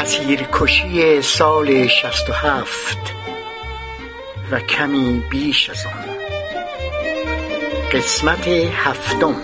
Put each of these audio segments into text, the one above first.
اسیرکشی سال شصت و هفت و کمی بیش از آن. قسمت هفتم.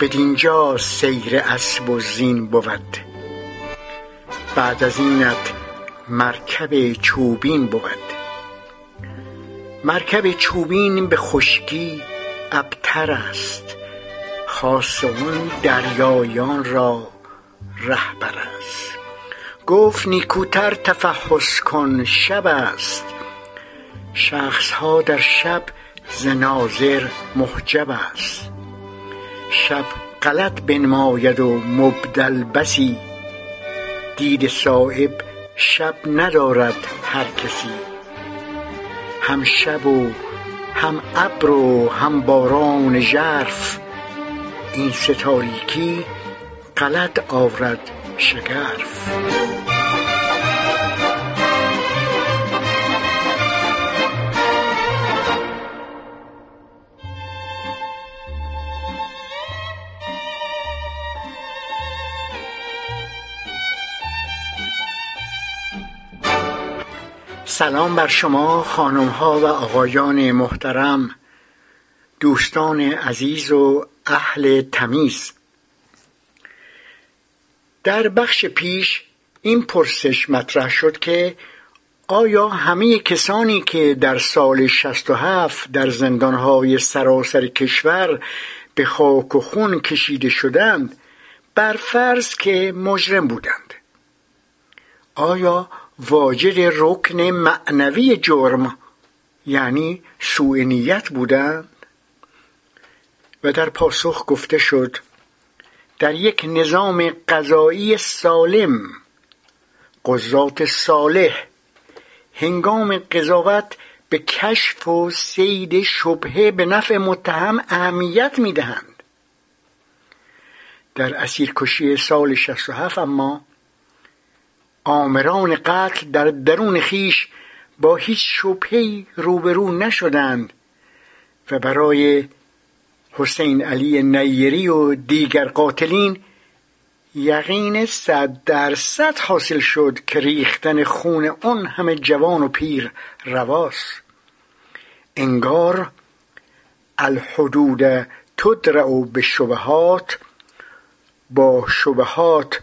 بدینجا سیر اسب و زین بود. بعد از اینت مرکب چوبین بود. مرکب چوبین به خشکی ابتر است. خاصه آن دریایان را رهبر است. گفت نیکوتر تفحص کن شب است. شخص ها در شب ز ناظر محجب است. شب غلط بنماید و مبدل بسی. دید صایب شب ندارد هر کسی. هم شب و هم ابر و هم باران ژرف. این سه تاریکی غلط آورد شگرف. سلام بر شما خانم ها و آقایان محترم دوستان عزیز و اهل تمیز. در بخش پیش این پرسش مطرح شد که آیا همه کسانی که در سال شصت و هفت در زندانهای سراسر کشور به خاک و خون کشیده شدند بر فرض که مجرم بودند. آیا واجد رکن معنوی جرم یعنی سوء نیت بودند و در پاسخ گفته شد در یک نظام قضایی سالم قضات صالح هنگام قضاوت به کشف و سید شبهه به نفع متهم اهمیت می‌دهند. در اسیرکشی سال 67 اما آمران قتل در درون خیش با هیچ شبهی روبرو نشدند و برای حسین علی نیری و دیگر قاتلین یقین صد درصد حاصل شد که ریختن خون اون همه جوان و پیر رواست. انگار الحدود تدرع به شبهات با شبهات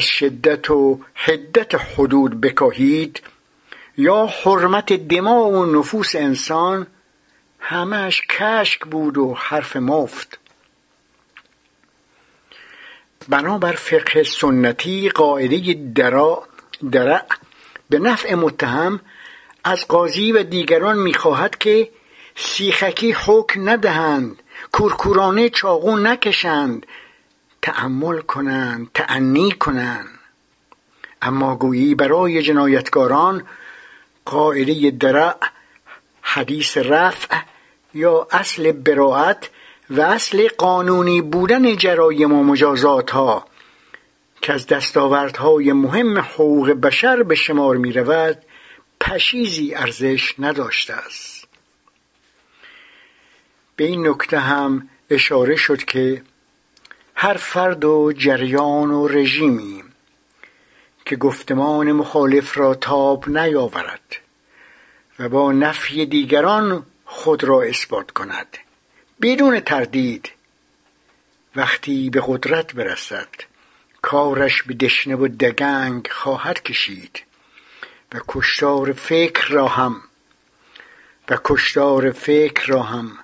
شدت و حدت حدود بکاهید یا حرمت دماغ و نفوس انسان همش کشک بود و حرف مفت. بنابر فقه سنتی قاعده درع, درع به نفع متهم از قاضی و دیگران می‌خواهد که سیخکی حکم ندهند کورکورانه چاقو نکشند تأمل کنند تعنی کنند اما گویی برای جنایتکاران قاعده درع حدیث رفع یا اصل براعت و اصل قانونی بودن جرایم و مجازات ها که از دستاوردهای مهم حقوق بشر به شمار می رود پشیزی ارزش نداشته است. به این نکته هم اشاره شد که هر فرد و جریان و رژیمی که گفتمان مخالف را تاب نیاورد و با نفی دیگران خود را اثبات کند. بدون تردید وقتی به قدرت برسد کارش به دشنه و دگنگ خواهد کشید و کشتار فکر را هم و کشتار فکر را هم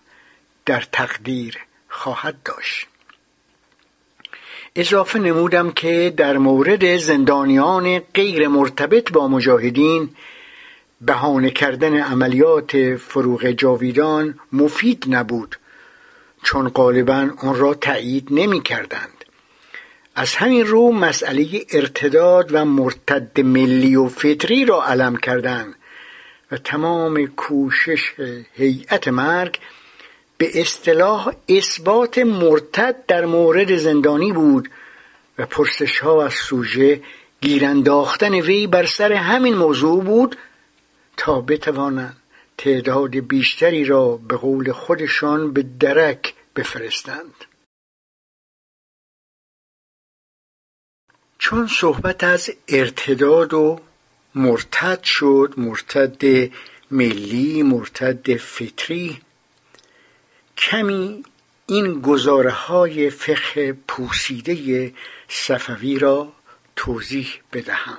در تقدیر خواهد داشت. اضافه نمودم که در مورد زندانیان غیر مرتبط با مجاهدین بهانه کردن عملیات فروغ جاویدان مفید نبود چون غالبا آن را تایید نمی کردند از همین رو مسئله ارتداد و مرتد ملی و فطری را علم کردند و تمام کوشش هیئت مرگ به اصطلاح اثبات مرتد در مورد زندانی بود و پرسش ها از سوژه گیرانداختن وی بر سر همین موضوع بود تا بتوانند تعداد بیشتری را به قول خودشان به درک بفرستند. چون صحبت از ارتداد و مرتد شد مرتد ملی مرتد فطری کمی این گزاره های فقه پوسیده صفوی را توضیح بدهم.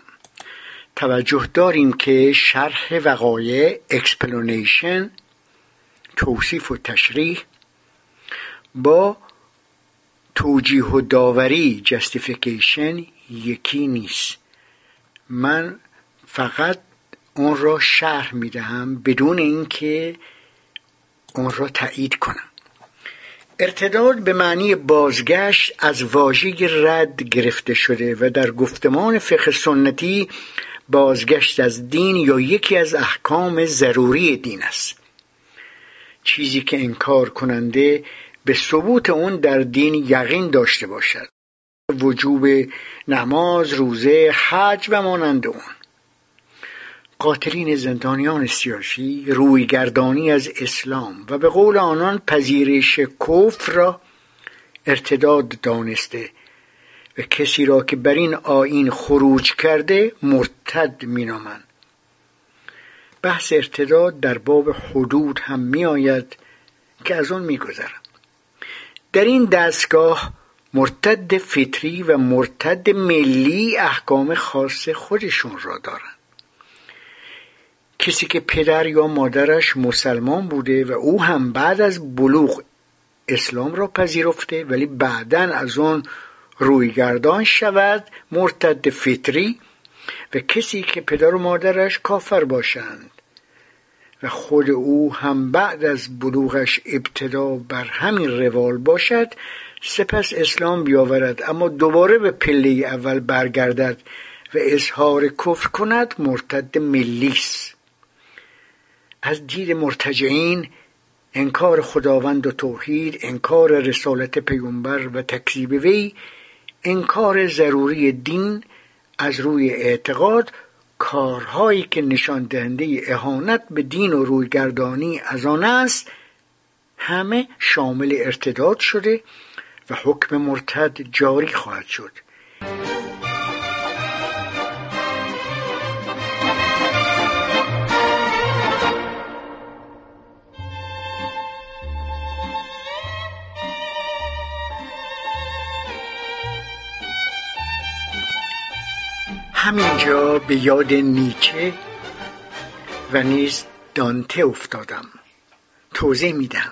توجه داریم که شرح وقایع explanation توصیف و تشریح با توجیه و داوری justification یکی نیست. من فقط اون را شرح می‌دهم بدون اینکه اون را تایید کنم. ارتداد به معنی بازگشت از واژه رد گرفته شده و در گفتمان فقه سنتی بازگشت از دین یا یکی از احکام ضروری دین است. چیزی که انکار کننده به ثبوت اون در دین یقین داشته باشد. وجوب نماز روزه حج و مانند اون. قاتلین زندانیان سیاسی رویگردانی از اسلام و به قول آنان پذیرش کفر را ارتداد دانسته و کسی را که بر این آین خروج کرده مرتد مینامند. بحث ارتداد در باب حدود هم میآید که از آن میگذرم. در این دستگاه مرتد فطری و مرتد ملی احکام خاص خودشون را دارند. کسی که پدر یا مادرش مسلمان بوده و او هم بعد از بلوغ اسلام را پذیرفته ولی بعدا از آن رویگردان شود مرتد فطری و کسی که پدر و مادرش کافر باشند. و خود او هم بعد از بلوغش ابتدا بر همین روال باشد سپس اسلام بیاورد. اما دوباره به پله اول برگردد و اظهار کفر کند مرتد ملیس. از دید مرتجعین انکار خداوند و توحید انکار رسالت پیغمبر و تکذیب وی انکار ضروری دین از روی اعتقاد کارهایی که نشان دهنده اهانت به دین و رویگردانی از آن است همه شامل ارتداد شده و حکم مرتد جاری خواهد شد. همینجا به یاد نیچه و نیز دانته افتادم. توضیح میدم.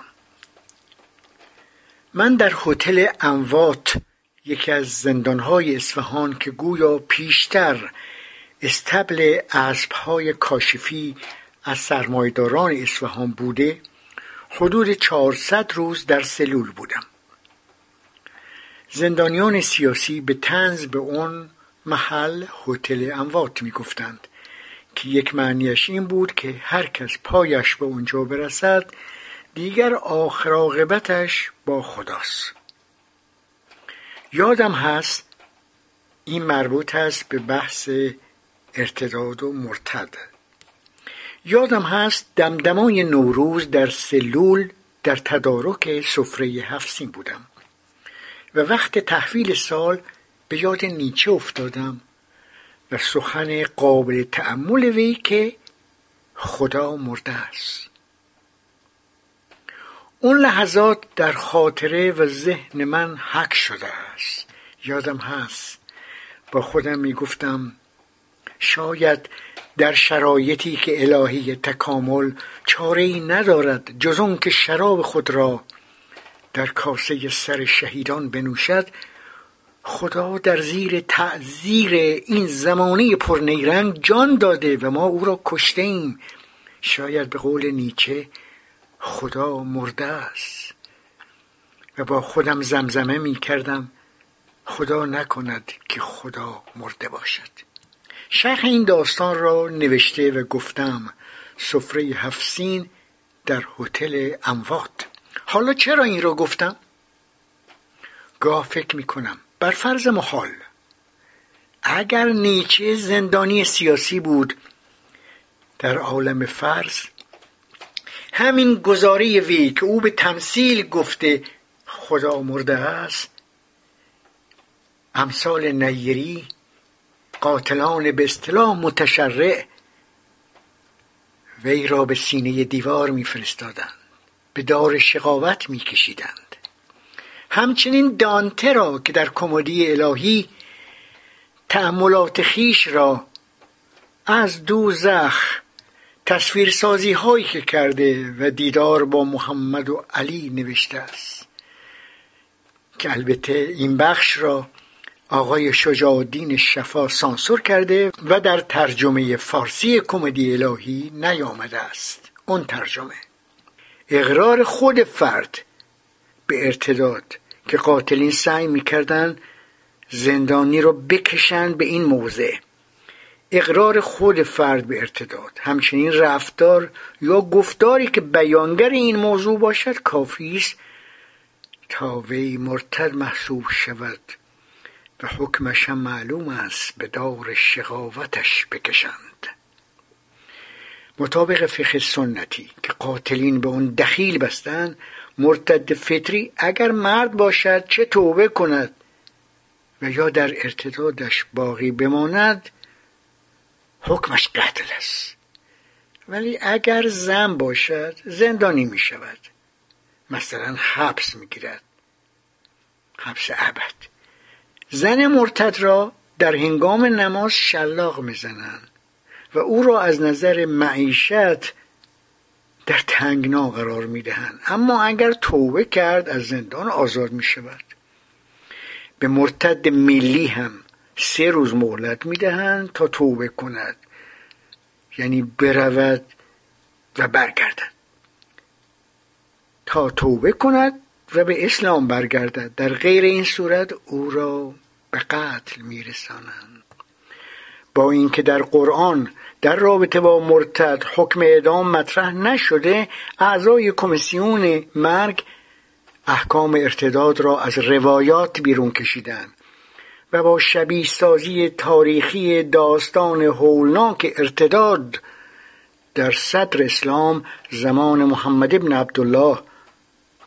من در هتل اموات یکی از زندانهای اصفهان که گویا پیشتر استبل اسبهای کاشفی از سرمایداران اصفهان بوده حدود چهارصد روز در سلول بودم. زندانیان سیاسی به تنز به اون محل هتل اموات می‌گفتند که یک معنیش این بود که هر کس پایش به اونجا برسد دیگر آخر عاقبتش با خداست. یادم هست این مربوط است به بحث ارتداد و مرتد. یادم هست دمدمای نوروز در سلول در تدارک سفره هفسین بودم و وقت تحویل سال به یاد نیچه افتادم و سخن قابل تأمل وی که خدا مرده است. اون لحظات در خاطره و ذهن من حک شده است. یادم هست. با خودم می‌گفتم شاید در شرایطی که الهی تکامل چاره ای ندارد جز اون که شراب خود را در کاسه سر شهیدان بنوشد خدا در زیر تعذیر این زمانه پرنیرنگ جان داده و ما او را کشته ایم شاید به قول نیچه خدا مرده است. و با خودم زمزمه می کردم. خدا نکند که خدا مرده باشد. شرح این داستان را نوشته و گفتم. سفره هفسین در هتل اموات. حالا چرا این را گفتم؟ گاه فکر می کنم. بر فرض محال اگر نیچه زندانی سیاسی بود در عالم فرض همین گزاره وی که او به تمثیل گفته خدا مرده است امثال نیری قاتلان به اصطلاح متشرع وی را به سینه دیوار میفرستادند به دار شقاوت میکشیدند. همچنین دانته را که در کمدی الهی تأملات خیش را از دوزخ تصویرسازی هایی که کرده و دیدار با محمد و علی نوشته است. که البته این بخش را آقای شجاع شفا سانسور کرده و در ترجمه فارسی کمدی الهی نیامده است. اون ترجمه. اقرار خود فرد به ارتداد که قاتلین سعی می‌کردن زندانی رو بکشند به این موضع. اقرار خود فرد به ارتداد. همچنین رفتار یا گفتاری که بیانگر این موضوع باشد کافی است تا وی مرتد محسوب شود و حکمش هم معلوم است به دار شقاوتش بکشند. مطابق فقه سنتی که قاتلین به اون دخیل بستند مرتد فطری اگر مرد باشد چه توبه کند و یا در ارتدادش باقی بماند حکمش قتل است. ولی اگر زن باشد زندانی می شود مثلا حبس می گیرد حبس ابد. زن مرتد را در هنگام نماز شلاق می‌زنند و او را از نظر معیشت در تنگنا قرار می‌دهند. اما اگر توبه کرد از زندان آزاد می شود به مرتد ملی هم سه روز مهلت می‌دهند تا توبه کند. یعنی برود و برگردد. تا توبه کند و به اسلام برگردد. در غیر این صورت او را به قتل میرسانند. با اینکه در قرآن در رابطه با مرتد حکم اعدام مطرح نشده اعضای کمیسیون مرگ احکام ارتداد را از روایات بیرون کشیدند و با شبیه سازی تاریخی داستان هولناک ارتداد در صدر اسلام زمان محمد ابن عبدالله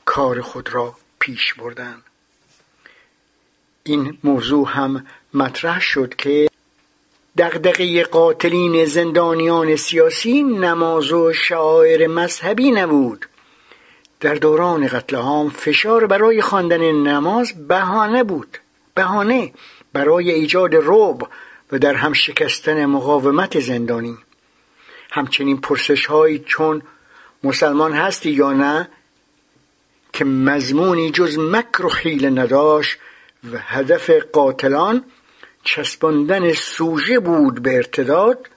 کار خود را پیش بردند. این موضوع هم مطرح شد که دغدغه قاتلین زندانیان سیاسی نماز و شعائر مذهبی نبود. در دوران قتل عام فشار برای خواندن نماز بهانه بود. بهانه برای ایجاد رعب و در هم شکستن مقاومت زندانی. همچنین پرسش هایی چون مسلمان هستی یا نه که مضمونی جز مکر و حیله نداشت و هدف قاتلان چسباندن سوژه بود به ارتداد.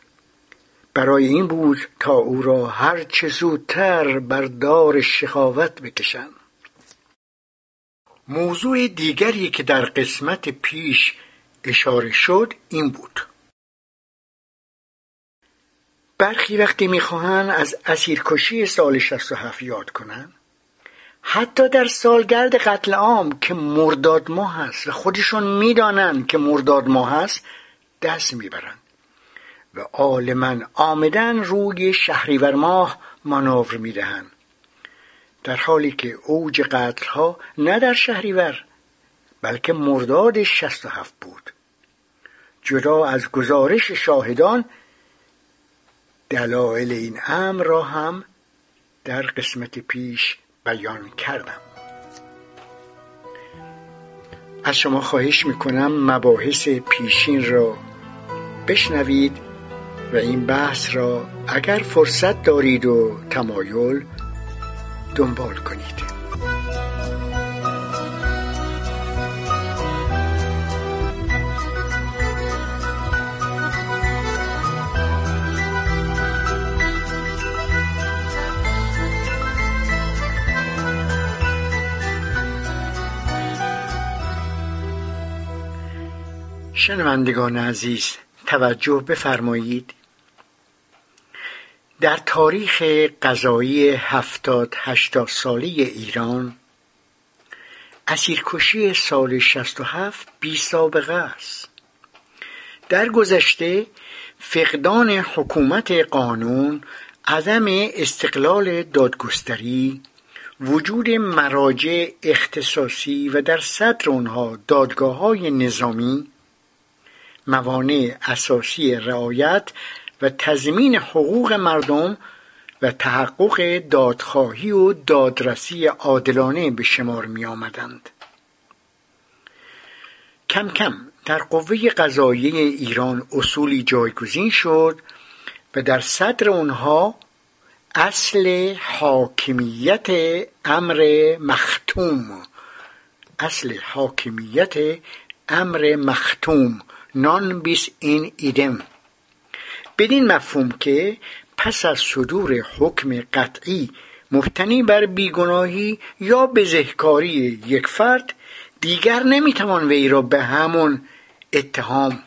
برای این بود تا او را هر چه زودتر بر دار شخاوت بکشند. موضوع دیگری که در قسمت پیش اشاره شد این بود. برخی وقتی می‌خواهند از اسیرکشی سال 67 یاد کنند حتی در سالگرد قتل عام که مرداد ماه هست و خودشون می‌دانند که مرداد ماه هست دست می‌برند و عالما آمدن روی شهریور ماه مانور می‌دهند در حالی که اوج قتل ها نه در شهریور بلکه مرداد شست و هفت بود. جدا از گزارش شاهدان دلایل این امر را هم در قسمت پیش بیان کردم. از شما خواهش می‌کنم مباحث پیشین را بشنوید و این بحث را اگر فرصت دارید و تمایل دنبال کنید. شنوندگان عزیز توجه بفرمایید. در تاریخ قضایی هفتاد هشتاد سالی ایران اسیرکشی سال 67 بی سابقه است. در گذشته فقدان حکومت قانون عدم استقلال دادگستری وجود مراجع اختصاصی و در صدر آنها دادگاه های نظامی موانع اساسی رعایت و تضمین حقوق مردم و تحقق دادخواهی و دادرسی عادلانه به شمار می آمدند. کم کم در قوه قضایی ایران اصولی جایگزین شد و در صدر آنها اصل حاکمیت امر مختوم اصل حاکمیت امر مختوم نان بیس این ایدم بدین مفهوم که پس از صدور حکم قطعی مبتنی بر بیگناهی یا بزهکاری یک فرد دیگر نمی‌توان وی را به همون اتهام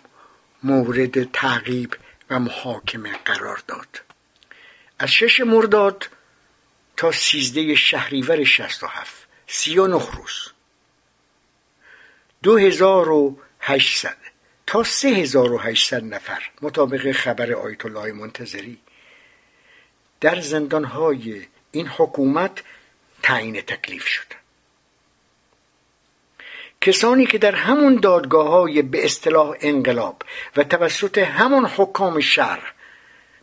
مورد تعقیب و محاکمه قرار داد. از شش مرداد تا سیزده شهریور شست و هفت سی و روز. دو هزار و هشتصد. تا 3800 نفر مطابق خبر آیت الله منتظری در زندانهای این حکومت تعیین تکلیف شد. کسانی که در همون دادگاه های به اصطلاح انقلاب و توسط همون حکام شهر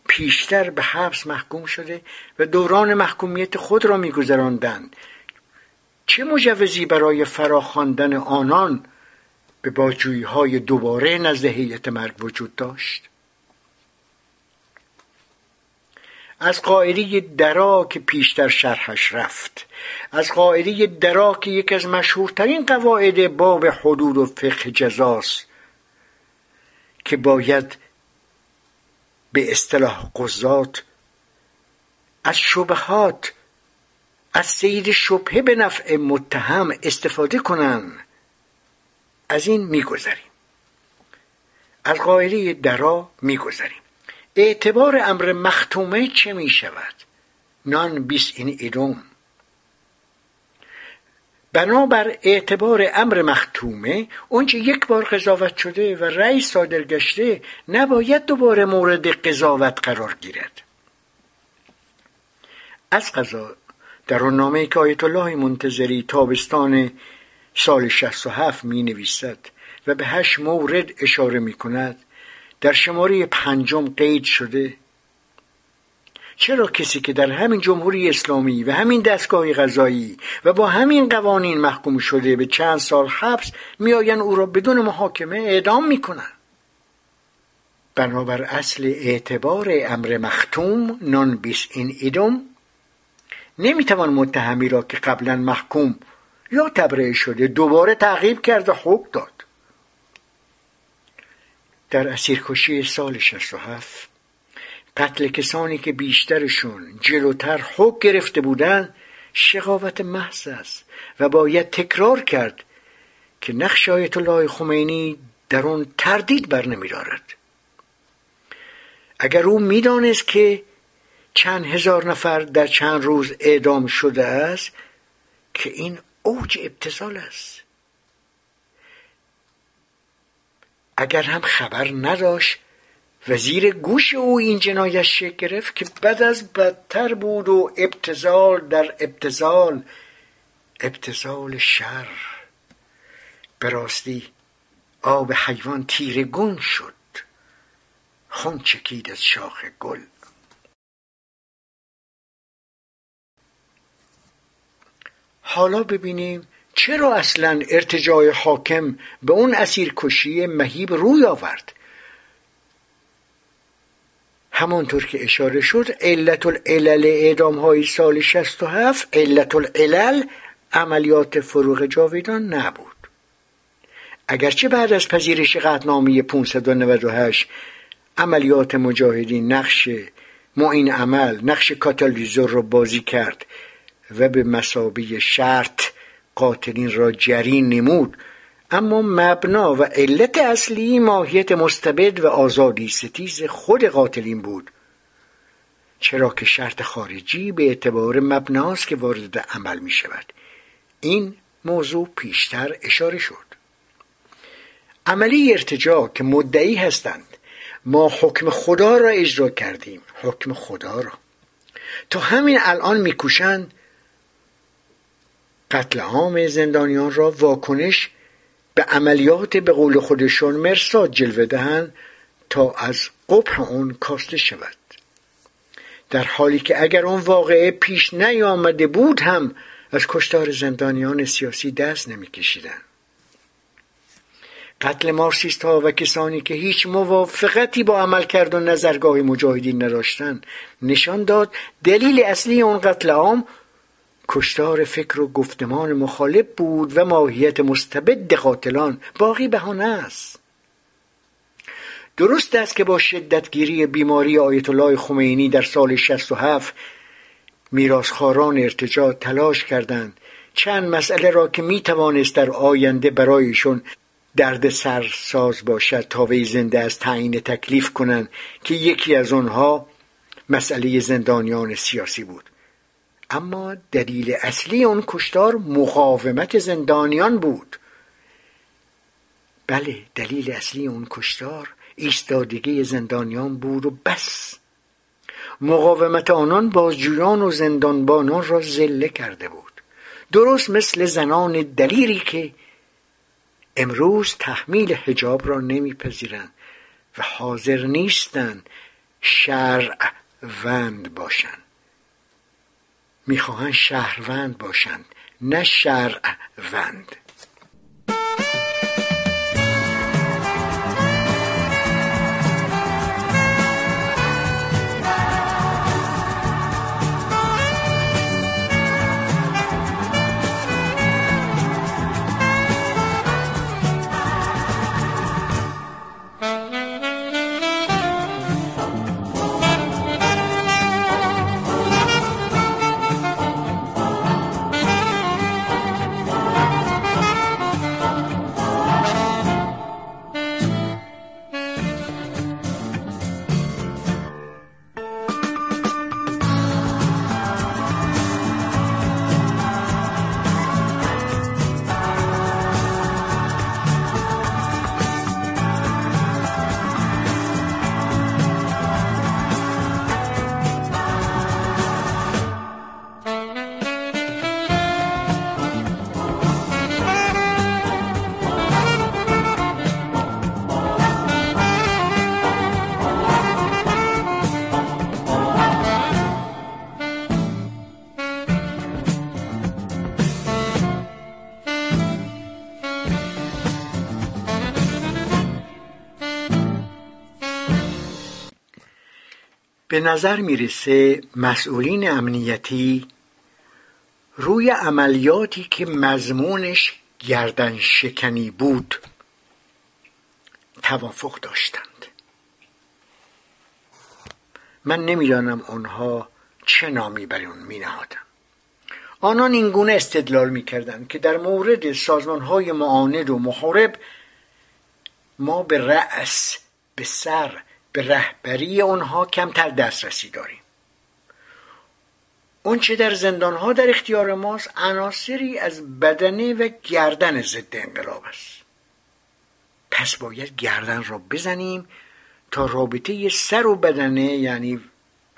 پیشتر به حبس محکوم شده و دوران محکومیت خود را میگذراندند چه مجوزی برای فراخواندن آنان به باجویی های دوباره نزد هیئت مرگ وجود داشت. از قاعده درا که پیشتر شرحش رفت. از قاعده درا که یکی از مشهورترین قواعد باب حدود و فقه جزاست که باید به اصطلاح قضات از شبهات از سید شبهه به نفع متهم استفاده کنند. از این میگذریم. از قاعده درا میگذریم. اعتبار امر مختومه چه می شود نان بیس این ایدوم. بنابر اعتبار امر مختومه اونچه یک بار قضاوت شده و رأی صادر گشته نباید دوباره مورد قضاوت قرار گیرد. از قضا در اون نامه که آیت الله منتظری تابستان سال 67 می نویسد و به هشت مورد اشاره می کند در شماره پنجم قید شده. چرا کسی که در همین جمهوری اسلامی و همین دستگاه غذایی و با همین قوانین محکوم شده به چند سال حبس میآیند او را بدون محاکمه اعدام می‌کنند؟ بنابر اصل اعتبار امر مختوم نان بیس این ایدم نمی‌توان متهمی را که قبلا محکوم یا تبرئه شده دوباره تعقیب کرد و حکم داد. در اسیرکشی سال 67 قتل کسانی که بیشترشون جلوتر حکم گرفته بودند شقاوت محض است و باید تکرار کرد که نقش آیت الله خمینی در آن تردید بر نمیدارد. اگر او می‌دانست که چند هزار نفر در چند روز اعدام شده است که این اوج ابتزال است. اگر هم خبر نداشت وزیر گوش او این جنایت شکل گرفت که بد از بدتر بود و ابتزال در ابتزال ابتزال شر. به راستی آب حیوان تیره گون شد. خون چکید از شاخ گل. حالا ببینیم چرا اصلا ارتجاع حاکم به اون اسیرکشی مهیب روی آورد. همانطور که اشاره شد علت العلل اعدام های سال 67 علت العلل عملیات فروغ جاویدان نبود. اگرچه بعد از پذیرش قطنامه 598 عملیات مجاهدین نقش معین عمل نقش کاتالیزور را بازی کرد و به مسابه شرط قاتلین را جری نمود. اما مبنا و علت اصلی ماهیت مستبد و آزادی ستیز خود قاتلین بود. چرا که شرط خارجی به اعتبار مبناست که وارد عمل می شود. این موضوع پیشتر اشاره شد. عملی ارتجاع که مدعی هستند ما حکم خدا را اجرا کردیم. حکم خدا را. تا همین الان میکوشند قتل عام زندانیان را واکنش به عملیات به قول خودشون مرساد جلوه دهند تا از قبح اون کاسته شود. در حالی که اگر اون واقعه پیش نیامده بود هم از کشتار زندانیان سیاسی دست نمیکشیدند. قتل مارسیست ها و کسانی که هیچ موافقتی با عمل کرد و نظرگاه مجاهدین نداشتند نشان داد دلیل اصلی اون قتل عام کشتار فکر و گفتمان مخالف بود و ماهیت مستبد قاتلان باقی بهانه است. درست است که با شدتگیری بیماری آیت الله خمینی در سال 67 میراسخواران ارتجاع تلاش کردند. چند مسئله را که می توانست در آینده برایشون درد سر ساز باشد تا وی زنده از تعیین تکلیف کنند که یکی از آنها مسئله زندانیان سیاسی بود. اما دلیل اصلی اون کشتار مقاومت زندانیان بود. بله دلیل اصلی اون کشتار ایستادگی زندانیان بود و بس. مقاومت آنان بازجویان و زندانبانان را زله کرده بود. درست مثل زنان دلیری که امروز تحمیل حجاب را نمیپذیرند و حاضر نیستند شرع وند باشند. می‌خواهند شهروند باشند نه شرع به نظر می‌رسه مسئولین امنیتی روی عملیاتی که مضمونش گردن شکنی بود توافق داشتند من نمی‌دانم آنها چه نامی بر اون می نهادن. آنان اینگونه استدلال می‌کردند که در مورد سازمان های معاند و محارب ما به رأس به سر به رهبری آنها کمتر دسترسی داریم. چه در زندانها در اختیار ماست عناصری از بدنه و گردن ضد انقلاب است. پس باید گردن را بزنیم تا رابطه سر و بدنه یعنی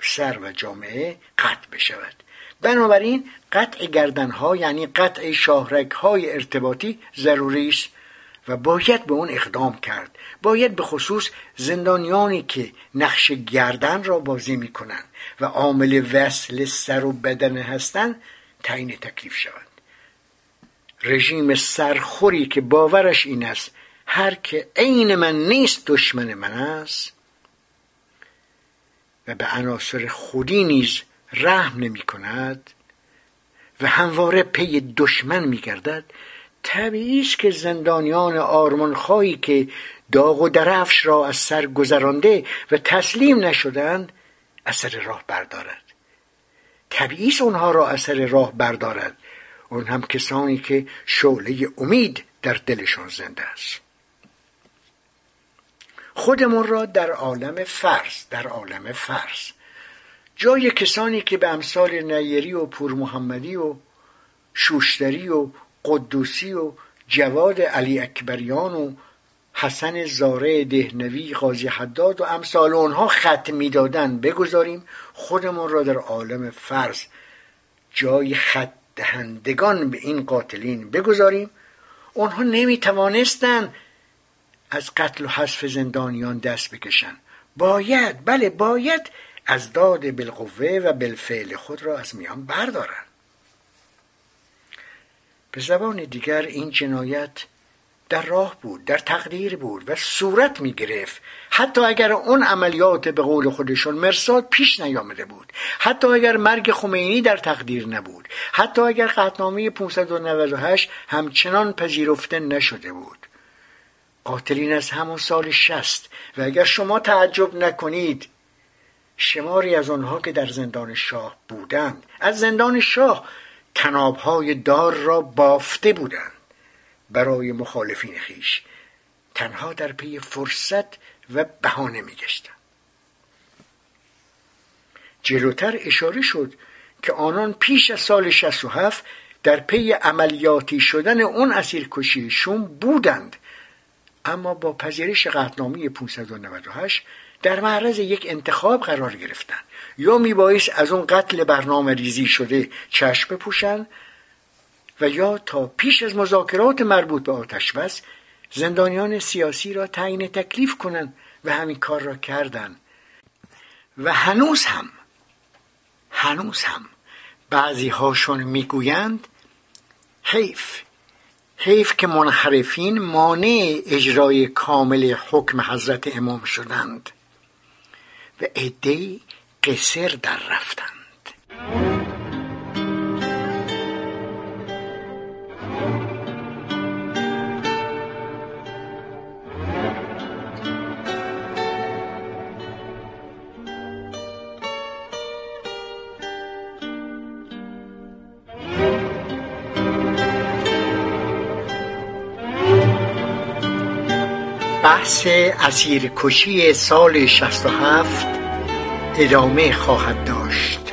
سر و جامعه قطع بشود. بنابراین قطع گردنها یعنی قطع شاهرک های ارتباطی ضروری است. و باید به اون اقدام کرد. باید به خصوص زندانیانی که نقش گردن را بازی می‌کنند و عامل وصل سر و بدن هستند تعیین تکلیف شوند رژیم سرخوری که باورش این است هر که عین من نیست دشمن من است. و به عناصر خودی نیز رحم نمی کند و همواره پی دشمن می گردد طبیعی است که زندانیان آرمانخواهی که داغ و درفش را از سر گذرانده و تسلیم نشدند اثر راه بردارد. طبیعی است اونها را اثر راه بردارد. اون هم کسانی که شعله امید در دلشان زنده است. خودمون را در عالم فرض در عالم فرض جای کسانی که به امثال نیری و پور محمدی و شوشتری و قدوسی و جواد علی اکبریان و حسن زاره دهنوی قاضی حداد و امثال اونها خط می‌دادن. بگذاریم خودمون را در عالم فرض جای خط دهندگان به این قاتلین بگذاریم. اونها نمی توانستند از قتل و حذف زندانیان دست بکشند باید بله باید از داد بالقوه و بالفعل خود را از میان بردارند به زبان دیگر این جنایت در راه بود در تقدیر بود و صورت می گرفت. حتی اگر اون عملیات به قول خودشون مرساد پیش نیامده بود. حتی اگر مرگ خمینی در تقدیر نبود. حتی اگر قطنامه 598 همچنان پذیرفته نشده بود. قاتلین از همون سال شست و اگر شما تعجب نکنید شماری از آنها که در زندان شاه بودند. از زندان شاه تنابهای دار را بافته بودند برای مخالفین خیش. تنها در پی فرصت و بهانه میگشتند. جلوتر اشاره شد که آنان پیش از سال 67 در پی عملیاتی شدن اون اسیرکشیشون بودند. اما با پذیرش قطنامه 598 در معرض یک انتخاب قرار گرفتن. یا میبایست از اون قتل برنامه ریزی شده چشم بپوشن و یا تا پیش از مذاکرات مربوط به آتش بس زندانیان سیاسی را تعیین تکلیف کنند و همین کار را کردند و هنوز هم هنوز هم بعضی هاشون می‌گویند حیف حیف که منحرفین مانع اجرای کامل حکم حضرت امام شدند. و عدهای قصر در رفتند اسیرکشی سال 67 ادامه خواهد داشت.